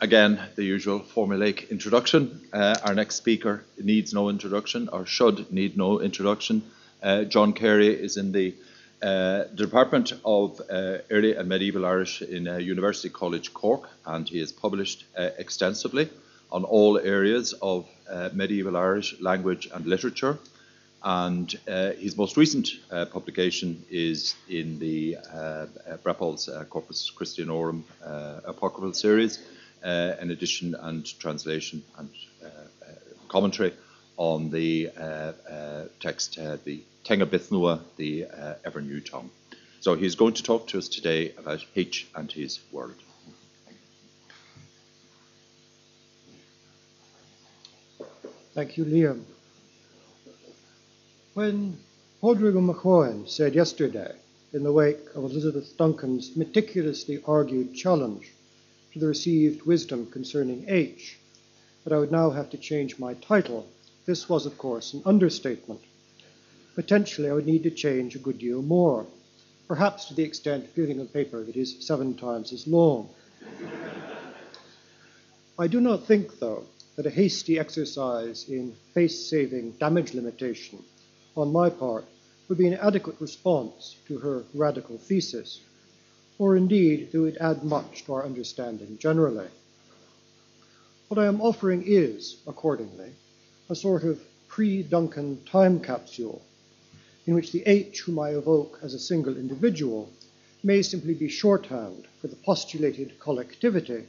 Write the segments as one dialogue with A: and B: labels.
A: again, the usual formulaic introduction. Uh, our next speaker needs no introduction, or should need no introduction. Uh, John Carey is in the uh, Department of uh, Early and Medieval Irish in uh, University College Cork, and he has published uh, extensively on all areas of medieval Irish language and literature. And his most recent publication is in the Brepols Corpus Christianorum Apocryphal series, Uh, an edition and translation and uh, uh, commentary on the uh, uh, text, the Tenga Bithnua, the ever new tongue. So he's going to talk to us today about H and his world.
B: Thank you, Liam. When Rodrigo McCohen said yesterday, in the wake of Elizabeth Duncan's meticulously argued challenge to the received wisdom concerning H, but I would now have to change my title. This was, of course, an understatement. Potentially, I would need to change a good deal more, perhaps to the extent of giving a paper that is seven times as long. I do not think, though, that a hasty exercise in face saving damage limitation on my part would be an adequate response to her radical thesis or indeed do it add much to our understanding generally. What I am offering is, accordingly, a sort of pre Duncan time capsule in which the H whom I evoke as a single individual may simply be shorthand for the postulated collectivity,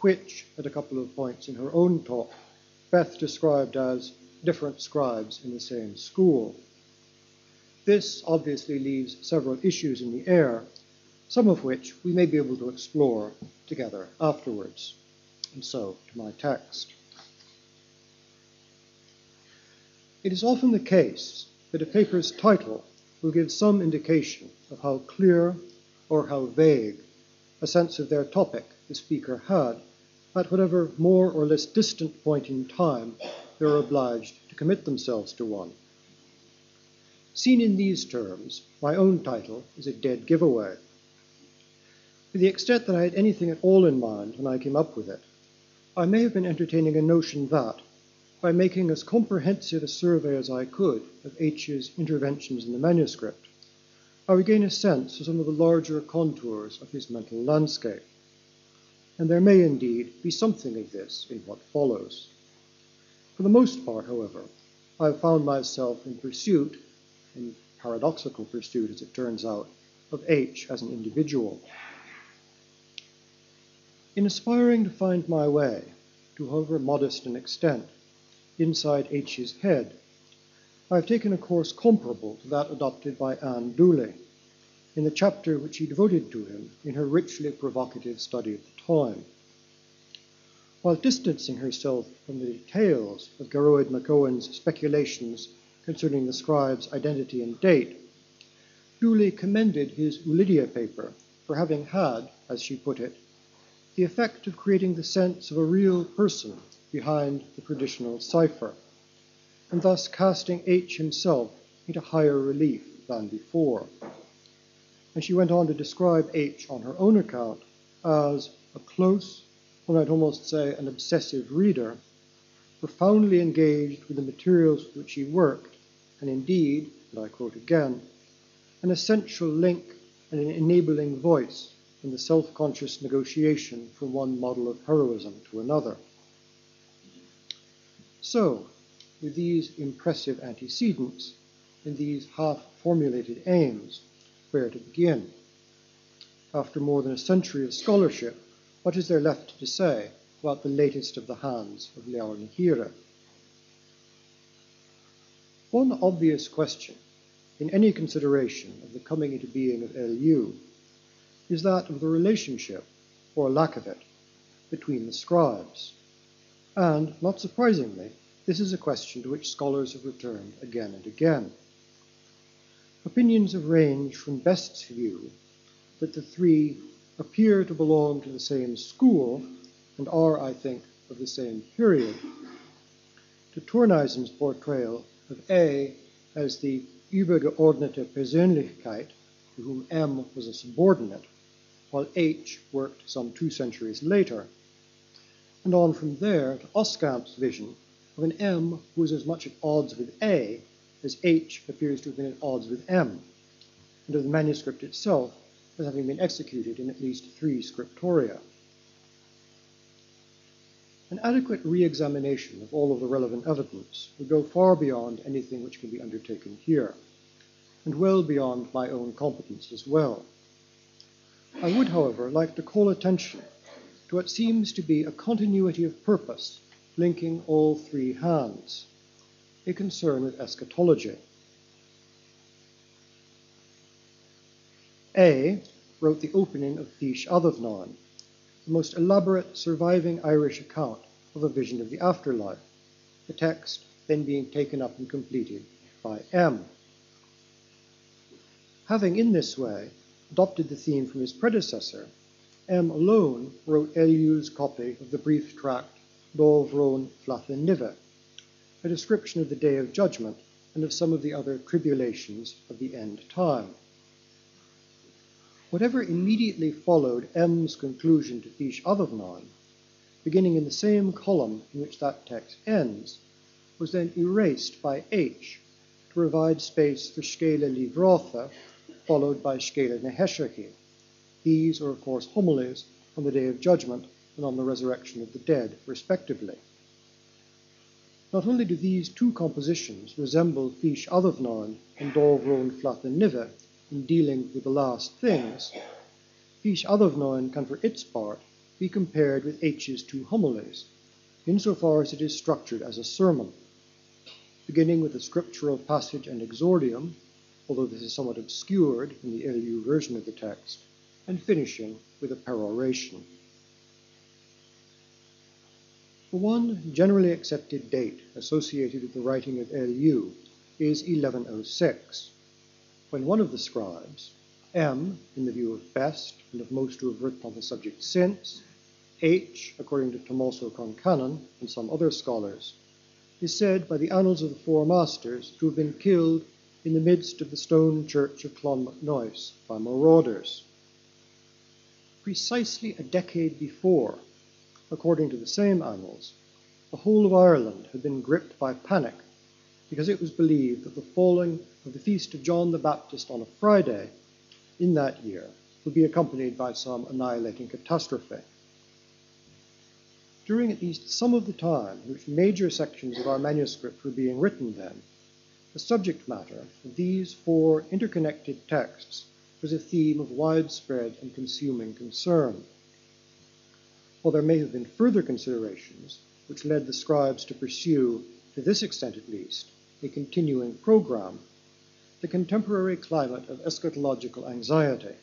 B: which, at a couple of points in her own talk, Beth described as different scribes in the same school. This obviously leaves several issues in the air some of which we may be able to explore together afterwards. And so to my text. It is often the case that a paper's title will give some indication of how clear or how vague a sense of their topic the speaker had at whatever more or less distant point in time they are obliged to commit themselves to one. Seen in these terms, my own title is a dead giveaway. To the extent that I had anything at all in mind when I came up with it, I may have been entertaining a notion that, by making as comprehensive a survey as I could of H's interventions in the manuscript, I would gain a sense of some of the larger contours of his mental landscape. And there may indeed be something of this in what follows. For the most part, however, I have found myself in pursuit, in paradoxical pursuit as it turns out, of H as an individual. In aspiring to find my way, to however modest an extent, inside H's head, I have taken a course comparable to that adopted by Anne Dooley in the chapter which she devoted to him in her richly provocative study of the time. While distancing herself from the details of Geroid McCohen's speculations concerning the scribe's identity and date, Dooley commended his Ulidia paper for having had, as she put it, the effect of creating the sense of a real person behind the traditional cipher, and thus casting H himself into higher relief than before. And she went on to describe H on her own account as a close, one might almost say an obsessive reader, profoundly engaged with the materials with which he worked, and indeed, and I quote again, an essential link and an enabling voice in the self conscious negotiation from one model of heroism to another. So, with these impressive antecedents and these half formulated aims, where to begin? After more than a century of scholarship, what is there left to say about the latest of the hands of Leabhar na? One obvious question in any consideration of the coming into being of LU is that of the relationship, or lack of it, between the scribes. And, not surprisingly, this is a question to which scholars have returned again and again. Opinions have ranged from Best's view that the three appear to belong to the same school and are, I think, of the same period, to Thurneysen's portrayal of A as the übergeordnete Persönlichkeit, to whom M was a subordinate, while H worked some two centuries later, and on from there to Oskamp's vision of an M who is as much at odds with A as H appears to have been at odds with M, and of the manuscript itself as having been executed in at least three scriptoria. An adequate re-examination of all of the relevant evidence would go far beyond anything which can be undertaken here, and well beyond my own competence as well. I would, however, like to call attention to what seems to be a continuity of purpose linking all three hands, a concern with eschatology. A wrote the opening of Fís Adamnáin, the most elaborate surviving Irish account of a vision of the afterlife, the text then being taken up and completed by M. Having in this way adopted the theme from his predecessor, M alone wrote LU's copy of the brief tract bhrón Fleadh Nimhe, a description of the Day of Judgment and of some of the other tribulations of the end time. Whatever immediately followed M's conclusion to Fís Adamnáin, beginning in the same column in which that text ends, was then erased by H to provide space for Scéile Livráta, followed by Scéile na. These are, of course, homilies on the Day of Judgment and on the resurrection of the dead, respectively. Not only do these two compositions resemble Fís Adamnáin and bhrón Fleadh Nimhe in dealing with the last things, Fís Adamnáin can, for its part, be compared with H's two homilies, insofar as it is structured as a sermon, beginning with a scriptural passage and exordium, although this is somewhat obscured in the LU version of the text, and finishing with a peroration. The one generally accepted date associated with the writing of LU is 1106, when one of the scribes, M, in the view of Best and of most who have written on the subject since, H, according to Tomás Concannon and some other scholars, is said by the Annals of the Four Masters to have been killed in the midst of the stone church of Clonmacnoise by marauders. Precisely a decade before, according to the same annals, the whole of Ireland had been gripped by panic because it was believed that the falling of the feast of John the Baptist on a Friday in that year would be accompanied by some annihilating catastrophe. During at least some of the time which major sections of our manuscript were being written then, the subject matter of these four interconnected texts was a theme of widespread and consuming concern while there may have been further considerations which led the scribes to pursue, to this extent at least, a continuing program, the contemporary climate of eschatological anxiety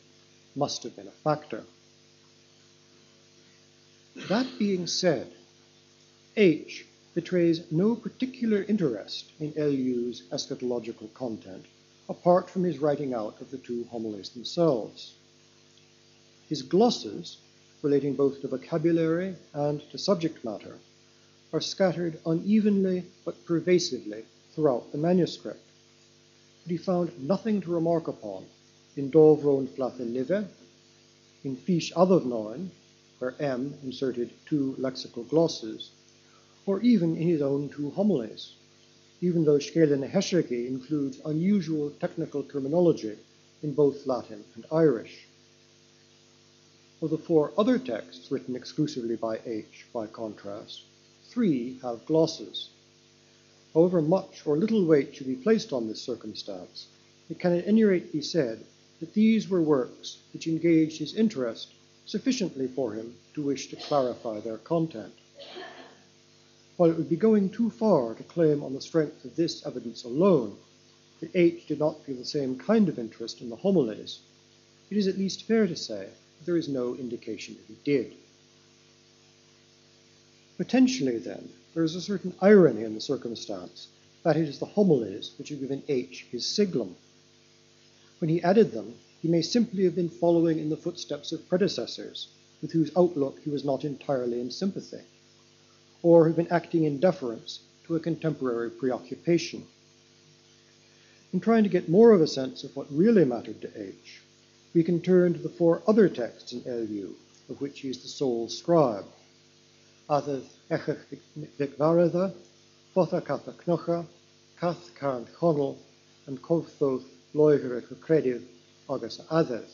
B: must have been a factor. That being said, H betrays no particular interest in LU's eschatological content apart from his writing out of the two homilies themselves. His glosses relating both to vocabulary and to subject matter, are scattered unevenly but pervasively throughout the manuscript. But he found nothing to remark upon in bhrón Fleadh in Fís Adamnáin, where M inserted two lexical glosses, or even in his own two homilies, even though Scéile na hEisirche includes unusual technical terminology in both Latin and Irish. Of the four other texts written exclusively by H, by contrast, three have glosses. However much or little weight should be placed on this circumstance, it can at any rate be said that these were works which engaged his interest sufficiently for him to wish to clarify their content. While it would be going too far to claim on the strength of this evidence alone that H did not feel the same kind of interest in the homilies, it is at least fair to say that there is no indication that he did. Potentially, then, there is a certain irony in the circumstance that it is the homilies which have given H his siglum. When he added them, he may simply have been following in the footsteps of predecessors with whose outlook he was not entirely in sympathy, or have been acting in deference to a contemporary preoccupation. In trying to get more of a sense of what really mattered to H, we can turn to the four other texts in LU, of which he is the sole scribe. addedd echech vicvaradda, fotha catha knocha, cath carn chonel, and cofddoth loigre crecredydd agus addedd.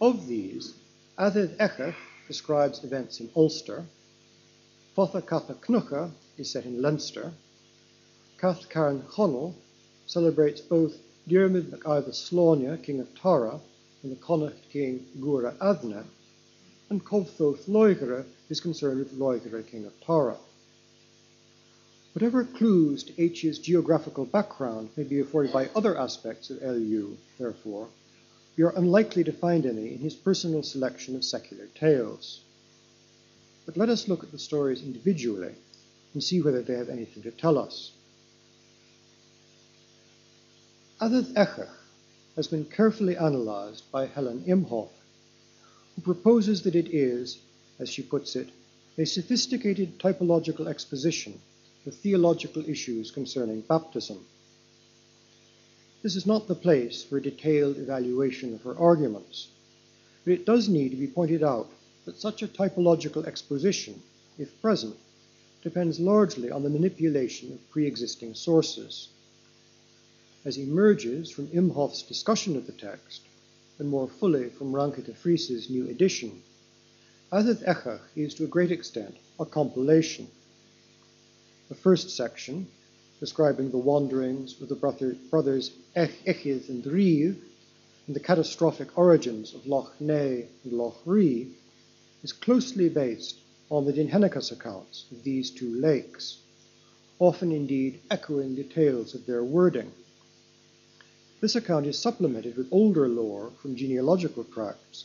B: Of these, addedd echech describes events in Ulster, fotha knocha is set in Leinster, cath carn chonel celebrates both Diarmid MacIvor Sláine, king of Tara, and the Connacht king Guaire Aidne, and Cobthoth Loigere is concerned with Loigere, king of Tara. Whatever clues to H's geographical background may be afforded by other aspects of LU, therefore, we are unlikely to find any in his personal selection of secular tales. But let us look at the stories individually and see whether they have anything to tell us. Aided Echach has been carefully analyzed by Helen Imhoff, who proposes that it is, as she puts it, a sophisticated typological exposition of theological issues concerning baptism. This is not the place for a detailed evaluation of her arguments, but it does need to be pointed out that such a typological exposition, if present, depends largely on the manipulation of pre existing sources as emerges from Imhoff's discussion of the text, and more fully from Ranke de Vries's new edition, Aided Echach is to a great extent a compilation. The first section, describing the wanderings of the brother, brothers Echith and Riv and the catastrophic origins of Loch Ney and Loch Ree, is closely based on the Dindshenchas accounts of these two lakes, often indeed echoing details of their wording. This account is supplemented with older lore from genealogical tracts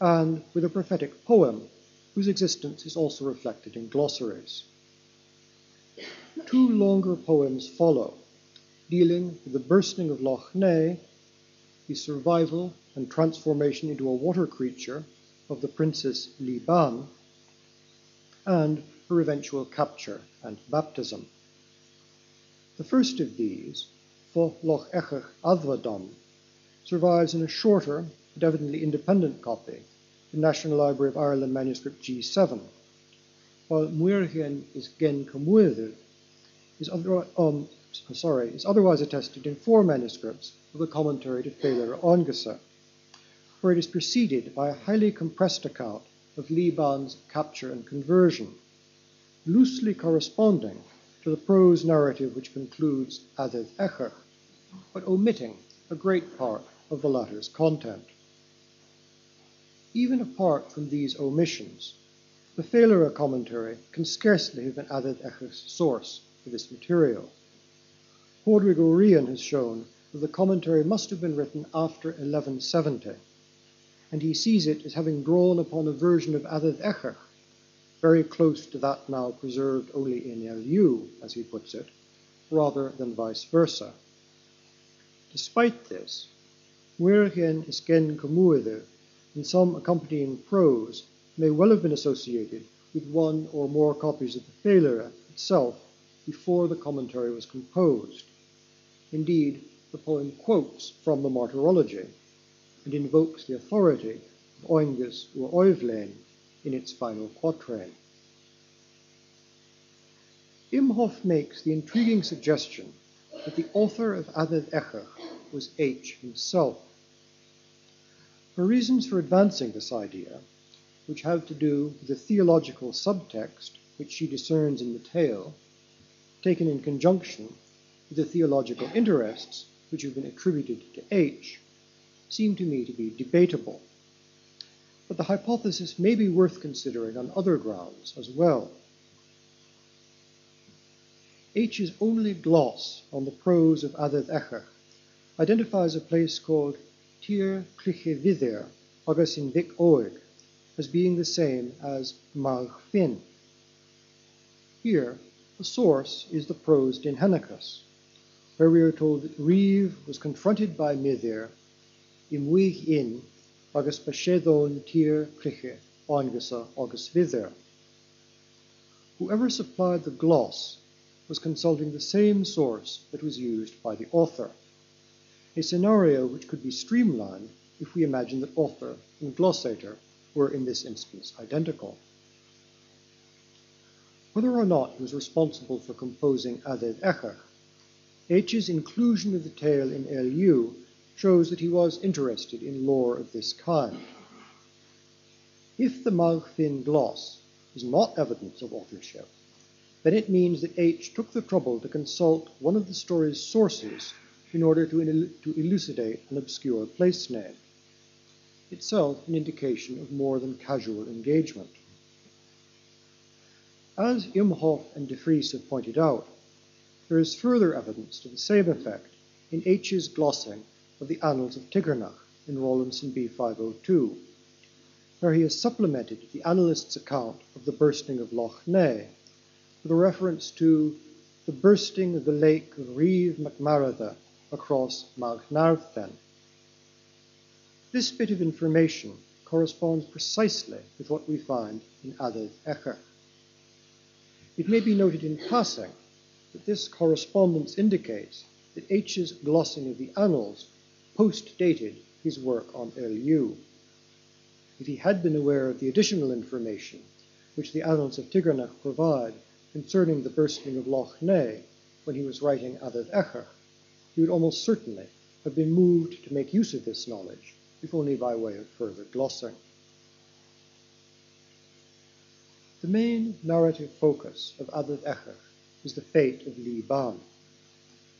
B: and with a prophetic poem whose existence is also reflected in glossaries. Two longer poems follow, dealing with the bursting of Loch Ney, the survival and transformation into a water creature of the princess Liban, and her eventual capture and baptism. The first of these, for Loch Echech Advadam survives in a shorter but evidently independent copy, the National Library of Ireland manuscript G7, while Muirchen is Gen Camuidir is, um, sorry, is otherwise attested in four manuscripts of the commentary to Féilear Aingasa, where it is preceded by a highly compressed account of Liban's capture and conversion, loosely corresponding to the prose narrative which concludes Aided Echach, but omitting a great part of the latter's content. Even apart from these omissions, the Féilear commentary can scarcely have been Aided Echach's source for this material. Padraig Ó has shown that the commentary must have been written after 1170, and he sees it as having drawn upon a version of Aided Echach very close to that now preserved only in LU, as he puts it, rather than vice versa. Despite this, Muirchen Isken Camuidir and some accompanying prose may well have been associated with one or more copies of the Féilear itself before the commentary was composed. Indeed, the poem quotes from the Martyrology and invokes the authority of Oengus or Oivlein in its final quatrain. Imhoff makes the intriguing suggestion that the author of Aided Echach was H himself. Her reasons for advancing this idea, which have to do with the theological subtext which she discerns in the tale, taken in conjunction with the theological interests which have been attributed to H, seem to me to be debatable but the hypothesis may be worth considering on other grounds as well. H's only gloss on the prose of Aided Echach identifies a place called Tir Cliche Agus in Vic Oig, as being the same as Mag Fin. Here, the source is the prose Dindshenchas, where we are told that Reeve was confronted by Mithir, Imwig in agus ba sédón tír cliche áingasa agus vither. Whoever supplied the gloss was consulting the same source that was used by the author, a scenario which could be streamlined if we imagine that author and glossator were in this instance identical. Whether or not he was responsible for composing Aided Echach, H's inclusion of the tale in LU shows that he was interested in lore of this kind. If the Mag Fin gloss is not evidence of authorship, then it means that H took the trouble to consult one of the story's sources in order to, to elucidate an obscure place name, itself an indication of more than casual engagement. As Imhoff and de Vries have pointed out, there is further evidence to the same effect in H's glossing of the Annals of Tigernach in Rawlinson B502, where he has supplemented the annalist's account of the bursting of Loch Ness with a reference to the bursting of the lake of Riv MacMaratha across Maghnarthen. This bit of information corresponds precisely with what we find in Aided Echach. It may be noted in passing that this correspondence indicates that H's glossing of the annals post-dated his work on LU. If he had been aware of the additional information which the annals of Tigernach provide concerning the bursting of Loch Ness when he was writing Aided Echach, he would almost certainly have been moved to make use of this knowledge, if only by way of further glossing. The main narrative focus of Aided Echach is the fate of Li Ban,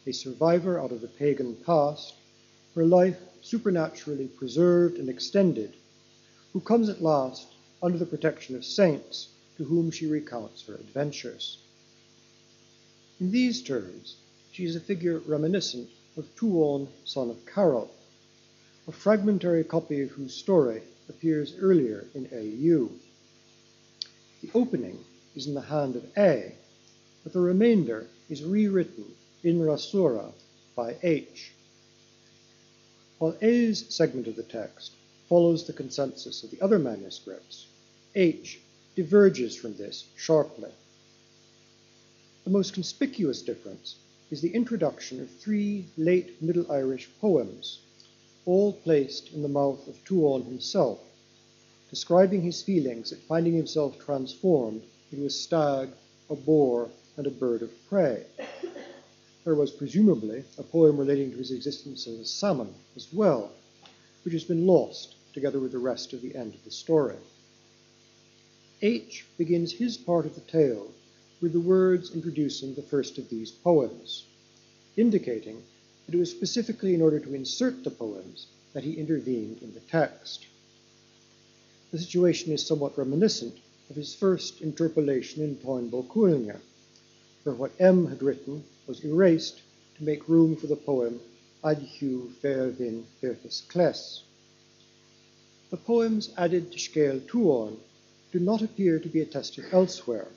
B: a survivor out of the pagan past, her life supernaturally preserved and extended, who comes at last under the protection of saints to whom she recounts her adventures. In these terms, she is a figure reminiscent of Tuan, son of Carol, a fragmentary copy of whose story appears earlier in AU. The opening is in the hand of A, but the remainder is rewritten in Rasura by H. While A's segment of the text follows the consensus of the other manuscripts, H diverges from this sharply. The most conspicuous difference is the introduction of three late Middle Irish poems, all placed in the mouth of Tuan himself, describing his feelings at finding himself transformed into a stag, a boar, and a bird of prey. There was presumably a poem relating to his existence as a salmon as well, which has been lost together with the rest of the end of the story. H begins his part of the tale with the words introducing the first of these poems, indicating that it was specifically in order to insert the poems that he intervened in the text. The situation is somewhat reminiscent of his first interpolation in Táin Bó where what M had written was erased to make room for the poem Adhu Fair Vin Vertis Kles. The poems added to Scale Tuon do not appear to be attested elsewhere.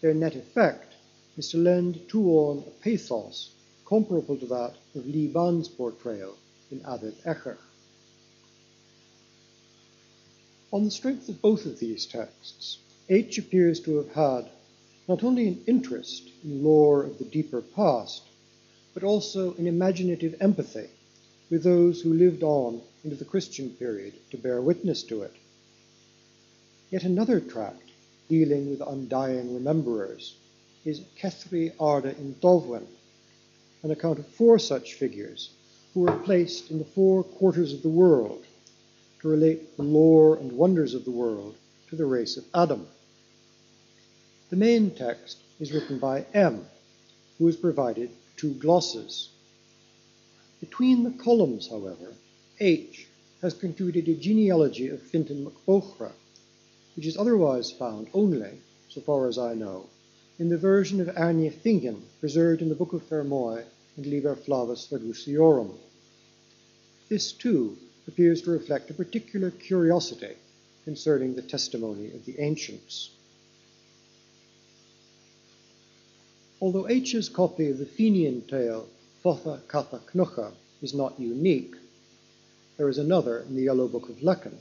B: Their net effect is to lend Tuan a pathos comparable to that of Li Ban's portrayal in Aided Echach. On the strength of both of these texts, H appears to have had not only an interest in lore of the deeper past, but also an imaginative empathy with those who lived on into the Christian period to bear witness to it. Yet another tract dealing with undying rememberers is Kethri Arda in Dovwen, an account of four such figures who were placed in the four quarters of the world to relate the lore and wonders of the world to the race of Adam. The main text is written by M, who has provided two glosses. Between the columns, however, H has contributed a genealogy of Fintan MacBochra, which is otherwise found only, so far as I know, in the version of Airne Fingan preserved in the Book of Fermoy and Liber Flavus Fergusiorum. This, too, appears to reflect a particular curiosity concerning the testimony of the ancients. Although H's copy of the Fenian tale, Fotha Catha Cnucha, is not unique, there is another in the Yellow Book of Lecan,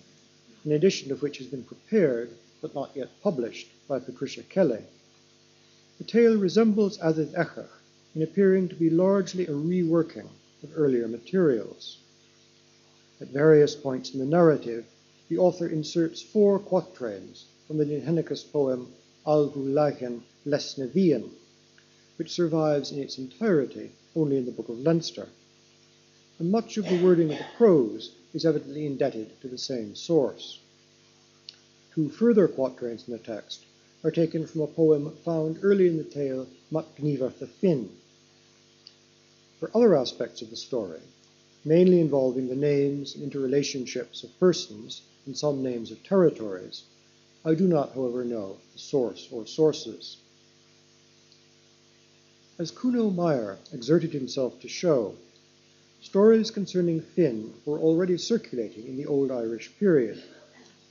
B: an edition of which has been prepared but not yet published by Patricia Kelly. The tale resembles Aided Echach in appearing to be largely a reworking of earlier materials. At various points in the narrative, the author inserts four quatrains from the Dindshenchas poem Alvulachen Lesnevian, which survives in its entirety only in the Book of Leinster. And much of the wording of the prose is evidently indebted to the same source. Two further quatrains in the text are taken from a poem found early in the tale Macgniva the Finn. For other aspects of the story, mainly involving the names and interrelationships of persons and some names of territories, I do not, however, know the source or sources. As Kuno Meyer exerted himself to show, stories concerning Finn were already circulating in the Old Irish period,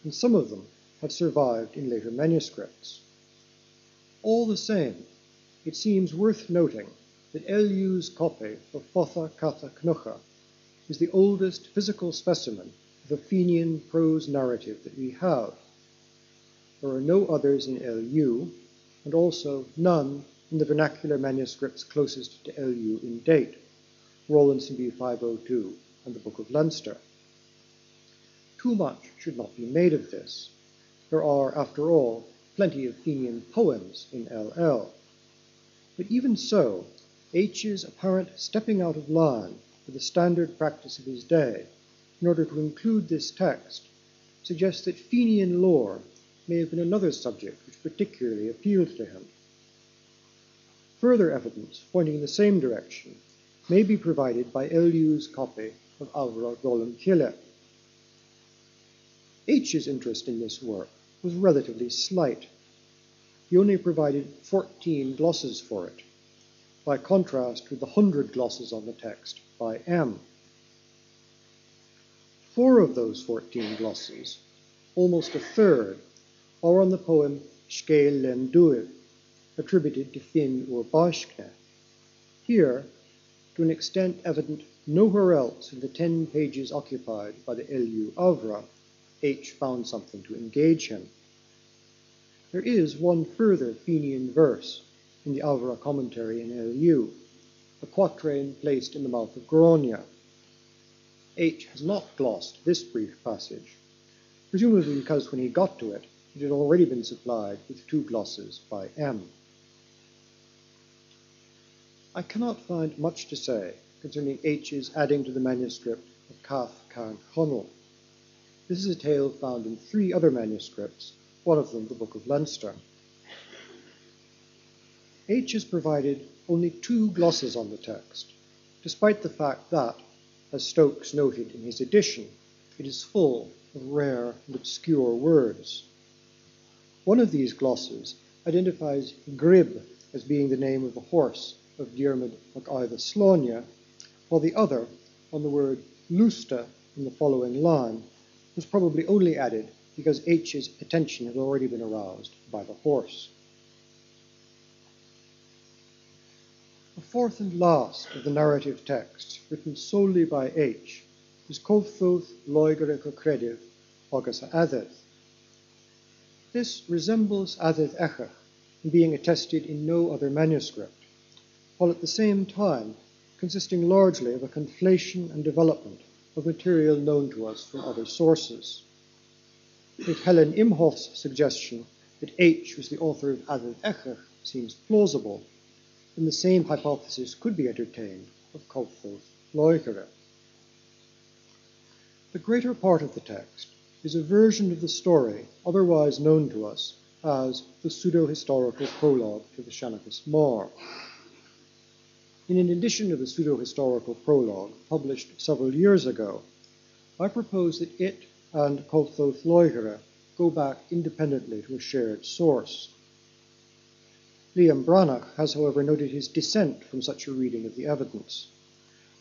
B: and some of them have survived in later manuscripts. All the same, it seems worth noting that LU's copy of Fotha Catha Cnucha is the oldest physical specimen of a Fenian prose narrative that we have. There are no others in LU, and also none in the vernacular manuscripts closest to LU in date, Rawlinson B 502 and the Book of Leinster. Too much should not be made of this. There are, after all, plenty of Fenian poems in LL. But even so, H's apparent stepping out of line with the standard practice of his day in order to include this text suggests that Fenian lore may have been another subject which particularly appealed to him. Further evidence pointing in the same direction may be provided by LU's copy of Amra Choluim Chille. H's interest in this work was relatively slight. He only provided 14 glosses for it, by contrast with the 100 glosses on the text by M. Four of those 14 glosses, almost a third, are on the poem Dubh, attributed to Finn or Baíscne. Here, to an extent evident nowhere else in the ten pages occupied by the Lu Amra, H found something to engage him. There is one further Fenian verse in the Amra commentary in Lu, a quatrain placed in the mouth of Gráinne. H has not glossed this brief passage, presumably because when he got to it, it had already been supplied with two glosses by M. I cannot find much to say concerning H's adding to the manuscript of Cath Can Chonel. This is a tale found in three other manuscripts, one of them the Book of Leinster. H has provided only two glosses on the text, despite the fact that, as Stokes noted in his edition, it is full of rare and obscure words. One of these glosses identifies Grib as being the name of the horse of Diarmid mac MacIva Sláine, while the other, on the word lusta in the following line, was probably only added because H's attention had already been aroused by the horse. Fourth and last of the narrative texts, written solely by H, is Cóibhthóibh Loigire Crediv agus Adeth. This resembles Aided Echach in being attested in no other manuscript while at the same time consisting largely of a conflation and development of material known to us from other sources. If Helen Imhoff's suggestion that H was the author of Aided Echach seems plausible, then the same hypothesis could be entertained of Cóibhthóibh Loigire. The greater part of the text is a version of the story otherwise known to us as the pseudo-historical prologue to the Seanchus Mór. In an edition of the pseudo-historical prologue published several years ago, I propose that it and Cóibhthóibh Loigire go back independently to a shared source. Liam Breatnach has, however, noted his dissent from such a reading of the evidence,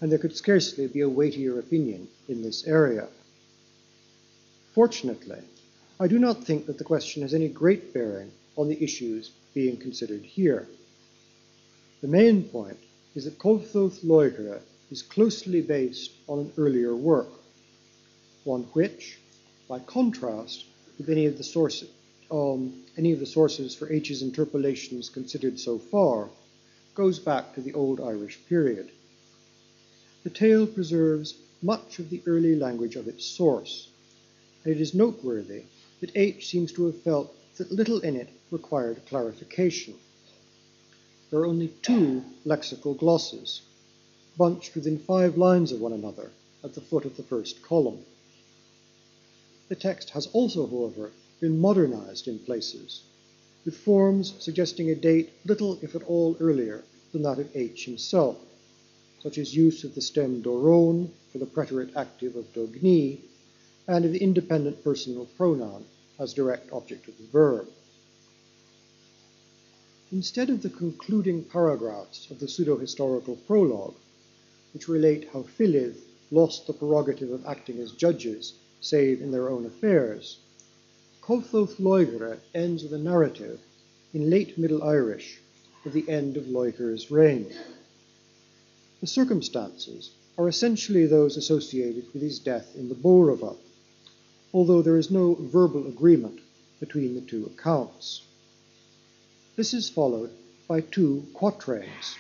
B: and there could scarcely be a weightier opinion in this area. Fortunately, I do not think that the question has any great bearing on the issues being considered here. The main point is that Cóibhthóibh Loigire is closely based on an earlier work, one which, by contrast with any of the sources, um, any of the sources for H's interpolations considered so far, goes back to the Old Irish period. The tale preserves much of the early language of its source, and it is noteworthy that H seems to have felt that little in it required clarification. There are only two lexical glosses, bunched within five lines of one another at the foot of the first column. The text has also, however, been modernized in places, with forms suggesting a date little, if at all, earlier than that of H himself, such as use of the stem doron for the preterite active of dogni, and of the independent personal pronoun as direct object of the verb. Instead of the concluding paragraphs of the pseudo-historical prologue, which relate how Philith lost the prerogative of acting as judges save in their own affairs, Culhwch Loegre ends with a narrative in late Middle Irish of the end of Loegre's reign. The circumstances are essentially those associated with his death in the Borova, although there is no verbal agreement between the two accounts. This is followed by two quatrains.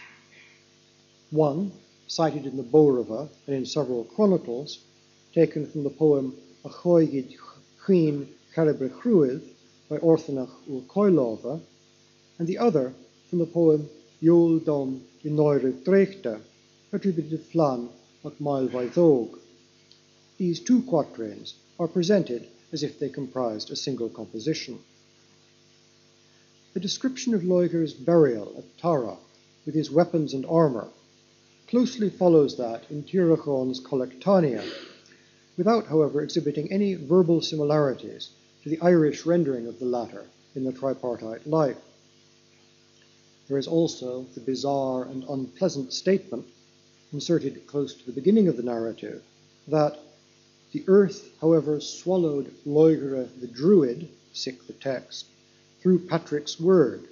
B: One, cited in the Borova and in several chronicles, taken from the poem A Choigid Chuin Caribre by Orthanach ul and the other from the poem Yol Dom in Neure Drechte, attributed to Flan mac Mael These two quatrains are presented as if they comprised a single composition. The description of Loegre's burial at Tara, with his weapons and armour, closely follows that in Tírechán's Collectanea, without, however, exhibiting any verbal similarities to the Irish rendering of the latter in the tripartite life. There is also the bizarre and unpleasant statement, inserted close to the beginning of the narrative, that the earth, however, swallowed Loegre the Druid, sick the text, through Patrick's word,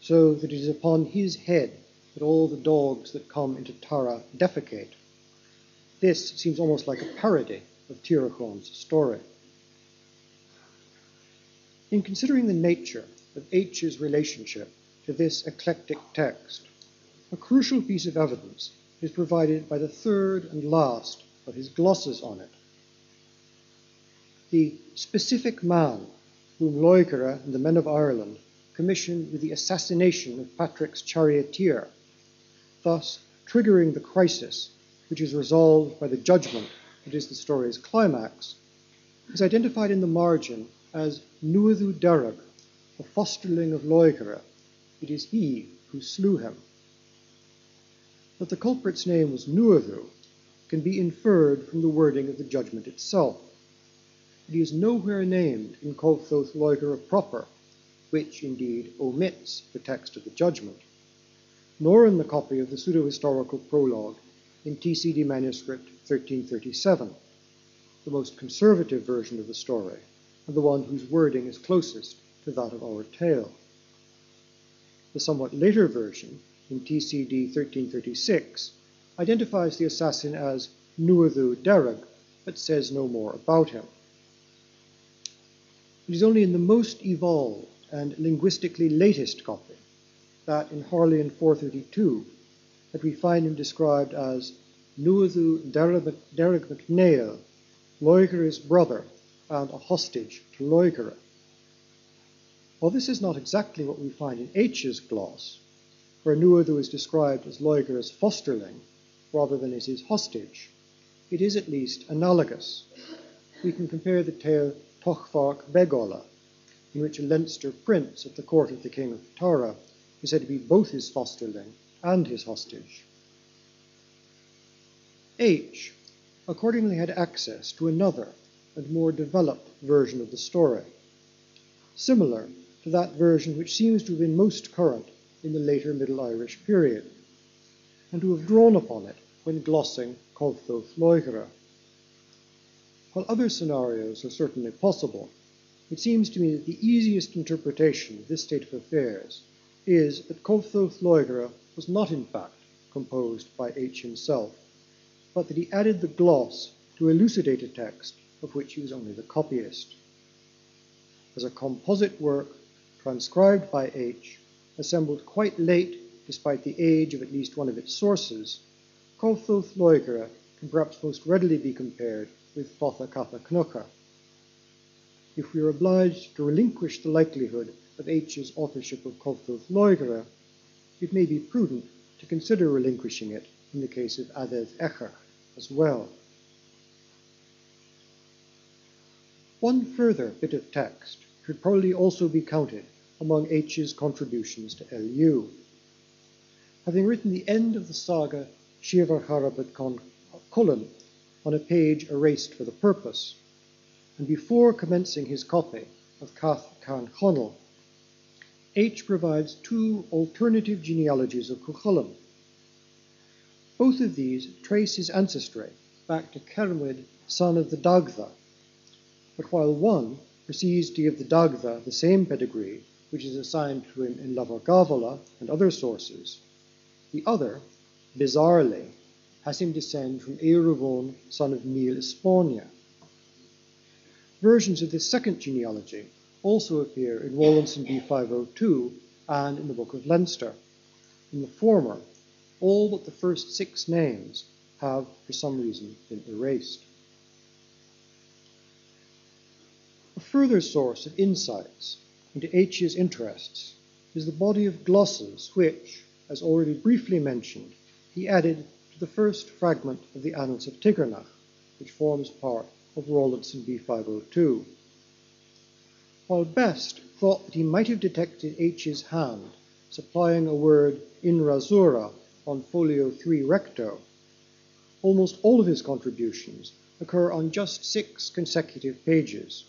B: so that it is upon his head that all the dogs that come into Tara defecate. This seems almost like a parody of Tírechán's story. In considering the nature of H's relationship to this eclectic text, a crucial piece of evidence is provided by the third and last of his glosses on it. The specific man whom Loegre and the men of Ireland commissioned with the assassination of Patrick's charioteer, thus triggering the crisis which is resolved by the judgment that is the story's climax, is identified in the margin as Nuadhu Derug, a fosterling of Loegre. It is he who slew him. That the culprit's name was Nuadhu can be inferred from the wording of the judgment itself. It is nowhere named in Culhwch Loegre proper, which indeed omits the text of the judgment, nor in the copy of the pseudo-historical prologue in TCD manuscript 1337, the most conservative version of the story, and the one whose wording is closest to that of our tale. The somewhat later version, in TCD 1336, identifies the assassin as Nuadhu Derug, but says no more about him. It is only in the most evolved and linguistically latest copy, that in Harleian 432, that we find him described as Nuadhu Derek MacNeil, Loegre's brother, and a hostage to Loigere. While this is not exactly what we find in H's gloss, where Nuadhu is described as Loigere's fosterling rather than as his hostage, it is at least analogous. We can compare the tale Tochmarc Becfhola, in which a Leinster prince at the court of the king of Tara is said to be both his fosterling and his hostage. H accordingly had access to another and more developed version of the story, similar to that version which seems to have been most current in the later Middle Irish period, and to have drawn upon it when glossing Culhwch Loegre. While other scenarios are certainly possible, it seems to me that the easiest interpretation of this state of affairs is that Culhwch Loegre was not in fact composed by H himself, but that he added the gloss to elucidate a text of which he was only the copyist. As a composite work, transcribed by H, assembled quite late despite the age of at least one of its sources, Loegre can perhaps most readily be compared with Fotha Catha Cnucha. if we are obliged to relinquish the likelihood of H's authorship of Loigre, it may be prudent to consider relinquishing it in the case of Aided Echach as well. One further bit of text should probably also be counted among H's contributions to LU. Having written the end of the saga Con Culainn on a page erased for the purpose, and before commencing his copy of Cath Cairnd Chonaill, H provides two alternative genealogies of Cuchulainn. Both of these trace his ancestry back to Cermait, son of the Dagda, but while one proceeds to give the Dagda the same pedigree which is assigned to him in Lebor Gabála and other sources, the other, bizarrely, has him descend from Éremón, son of Neil Espania. Versions of this second genealogy also appear in Rawlinson B502 and in the Book of Leinster. In the former, all but the first six names have, for some reason, been erased. A further source of insights into H's interests is the body of glosses which, as already briefly mentioned, he added to the first fragment of the Annals of Tigernach, which forms part of Rawlinson B502. While Best thought that he might have detected H's hand supplying a word in rasura on folio 3 recto, almost all of his contributions occur on just six consecutive pages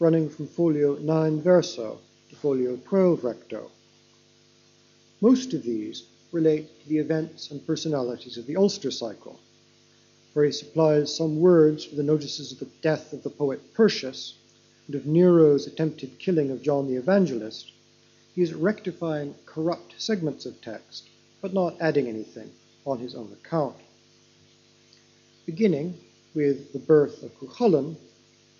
B: running from folio 9 verso to folio 12 recto. Most of these relate to the events and personalities of the Ulster cycle, where he supplies some words for the notices of the death of the poet Persius and of Nero's attempted killing of John the Evangelist, he is rectifying corrupt segments of text, but not adding anything on his own account. Beginning with the birth of Cuchulainn,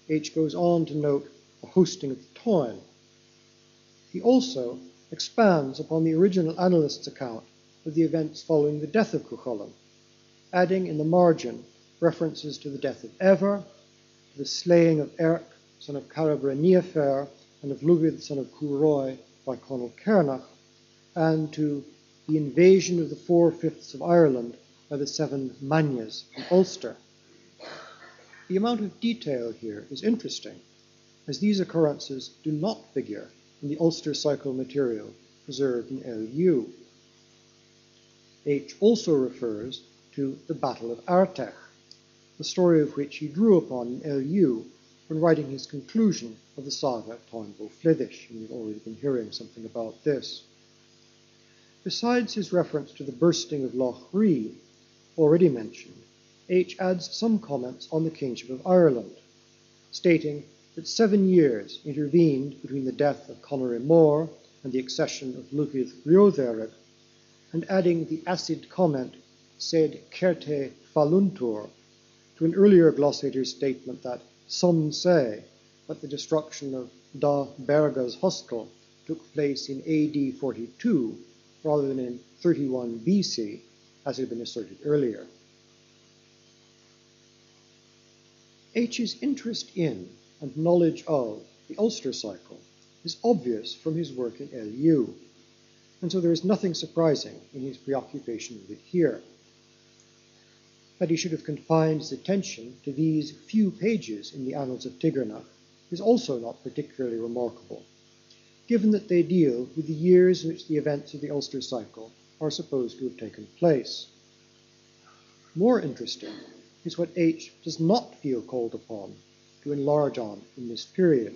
B: H goes on to note the hosting of the Táin. He also expands upon the original annalist's account of the events following the death of Cuchulainn, adding in the margin references to the death of Ever, to the slaying of Erc, son of Cairpre Nia Fer, and of Lugid, son of Curoy, by Conall Cernach, and to the invasion of the four-fifths of Ireland by the seven Maines from Ulster. The amount of detail here is interesting, as these occurrences do not figure in the Ulster cycle material preserved in LU. H also refers to the Battle of Artech, the story of which he drew upon in LU when writing his conclusion of the saga Táin Flidais, and you've already been hearing something about this. Besides his reference to the bursting of Loch Ree, already mentioned, H adds some comments on the kingship of Ireland, stating that seven years intervened between the death of Conaire Mór and the accession of Luchid Riothereg, and adding the acid comment sed certe faluntur to an earlier glossator's statement that some say that the destruction of Da Derga's hostel took place in AD 42 rather than in 31 BC, as had been asserted earlier. H's interest in and knowledge of the Ulster cycle is obvious from his work in LU, and so there is nothing surprising in his preoccupation with it here. That he should have confined his attention to these few pages in the Annals of Tigernach is also not particularly remarkable, given that they deal with the years in which the events of the Ulster cycle are supposed to have taken place. More interesting is what H does not feel called upon to enlarge on in this period.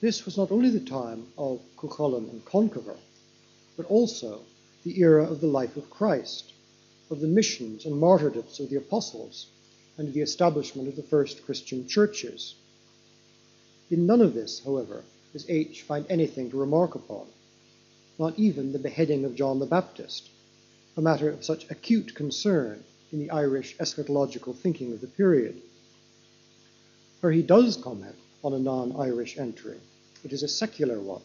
B: This was not only the time of Cuchulainn and Conchobar, but also the era of the life of Christ, of the missions and martyrdoms of the apostles, and of the establishment of the first Christian churches. In none of this, however, does H find anything to remark upon, not even the beheading of John the Baptist, a matter of such acute concern in the Irish eschatological thinking of the period. Where he does comment on a non Irish entry, it is a secular one.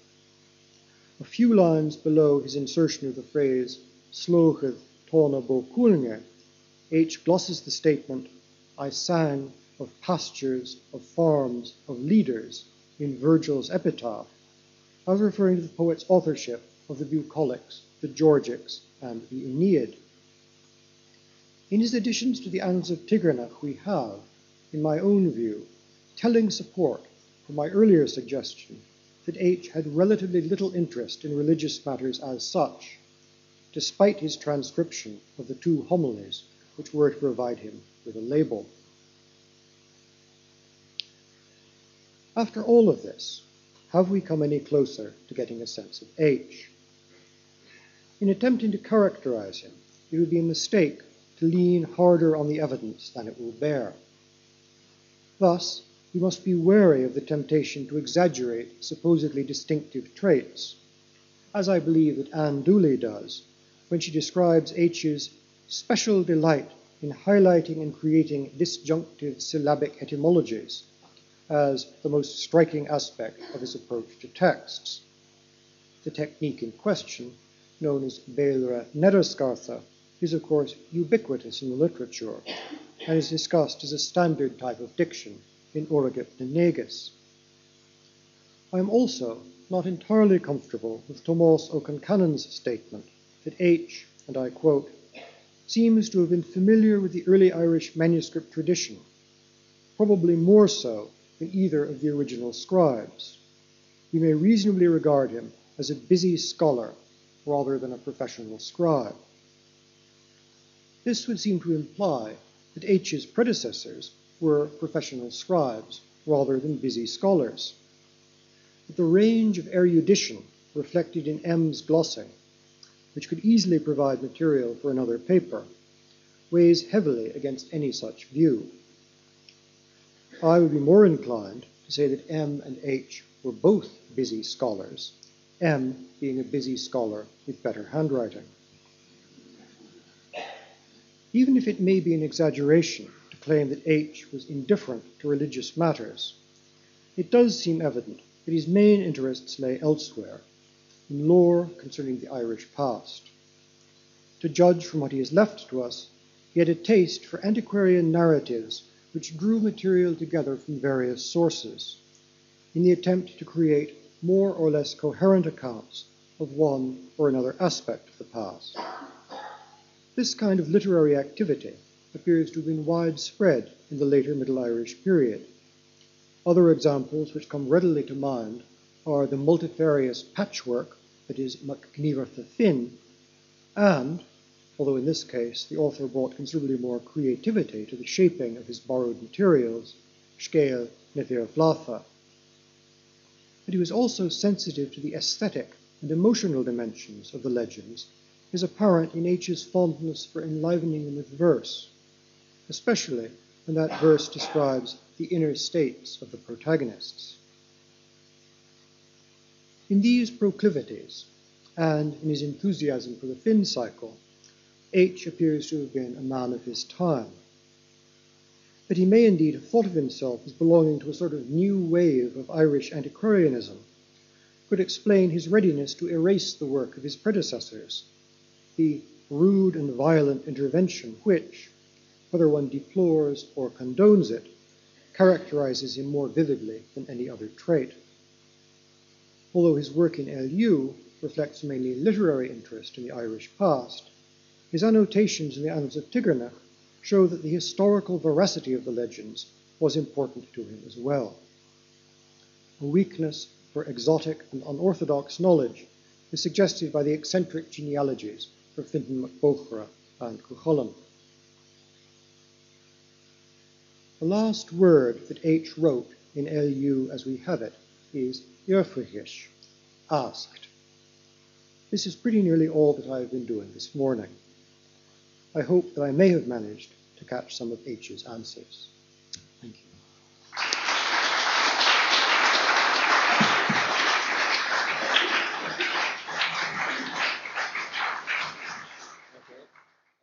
B: A few lines below his insertion of the phrase Slógad Tána Bó Cuailnge, H glosses the statement, I sang of pastures, of farms, of leaders in Virgil's epitaph, as referring to the poet's authorship of the Bucolics, the Georgics, and the Aeneid. In his additions to the Annals of Tigernach, we have, in my own view, telling support for my earlier suggestion that H had relatively little interest in religious matters as such, despite his transcription of the two homilies which were to provide him with a label. After all of this, have we come any closer to getting a sense of H? In attempting to characterize him, it would be a mistake to lean harder on the evidence than it will bear. Thus, we must be wary of the temptation to exaggerate supposedly distinctive traits, as I believe that Ann Dooley does when she describes H's special delight in highlighting and creating disjunctive syllabic etymologies as the most striking aspect of his approach to texts. The technique in question, known as bérla n-etarscartha, is of course ubiquitous in the literature and is discussed as a standard type of diction in Auraicept na nÉces. I am also not entirely comfortable with Tomás Ó Concheanainn's statement that H, and I quote, seems to have been familiar with the early Irish manuscript tradition, probably more so than either of the original scribes. We may reasonably regard him as a busy scholar rather than a professional scribe. This would seem to imply that H's predecessors were professional scribes rather than busy scholars. But the range of erudition reflected in M's glossing, which could easily provide material for another paper, weighs heavily against any such view. I would be more inclined to say that M and H were both busy scholars, M being a busy scholar with better handwriting. Even if it may be an exaggeration to claim that H was indifferent to religious matters, it does seem evident that his main interests lay elsewhere, in lore concerning the Irish past. To judge from what he has left to us, he had a taste for antiquarian narratives which drew material together from various sources in the attempt to create more or less coherent accounts of one or another aspect of the past. This kind of literary activity appears to have been widespread in the later Middle Irish period. Other examples which come readily to mind are the multifarious patchwork that is Macgnímartha Finn, and although in this case the author brought considerably more creativity to the shaping of his borrowed materials, Scale Nefir Flatha. But he was also sensitive to the aesthetic and emotional dimensions of the legends is apparent in H's fondness for enlivening them with verse, especially when that verse describes the inner states of the protagonists. In these proclivities, and in his enthusiasm for the Finn cycle, H appears to have been a man of his time. But he may indeed have thought of himself as belonging to a sort of new wave of Irish antiquarianism, could explain his readiness to erase the work of his predecessors, the rude and violent intervention which, whether one deplores or condones it, characterizes him more vividly than any other trait. Although his work in LU reflects mainly literary interest in the Irish past, his annotations in the Annals of Tigernach show that the historical veracity of the legends was important to him as well. A weakness for exotic and unorthodox knowledge is suggested by the eccentric genealogies Fintan MacBochra and Cuchulainn. The last word that H wrote in LU as we have it is Yrfrihish, asked. This is pretty nearly all that I have been doing this morning. I hope that I may have managed to catch some of H's answers.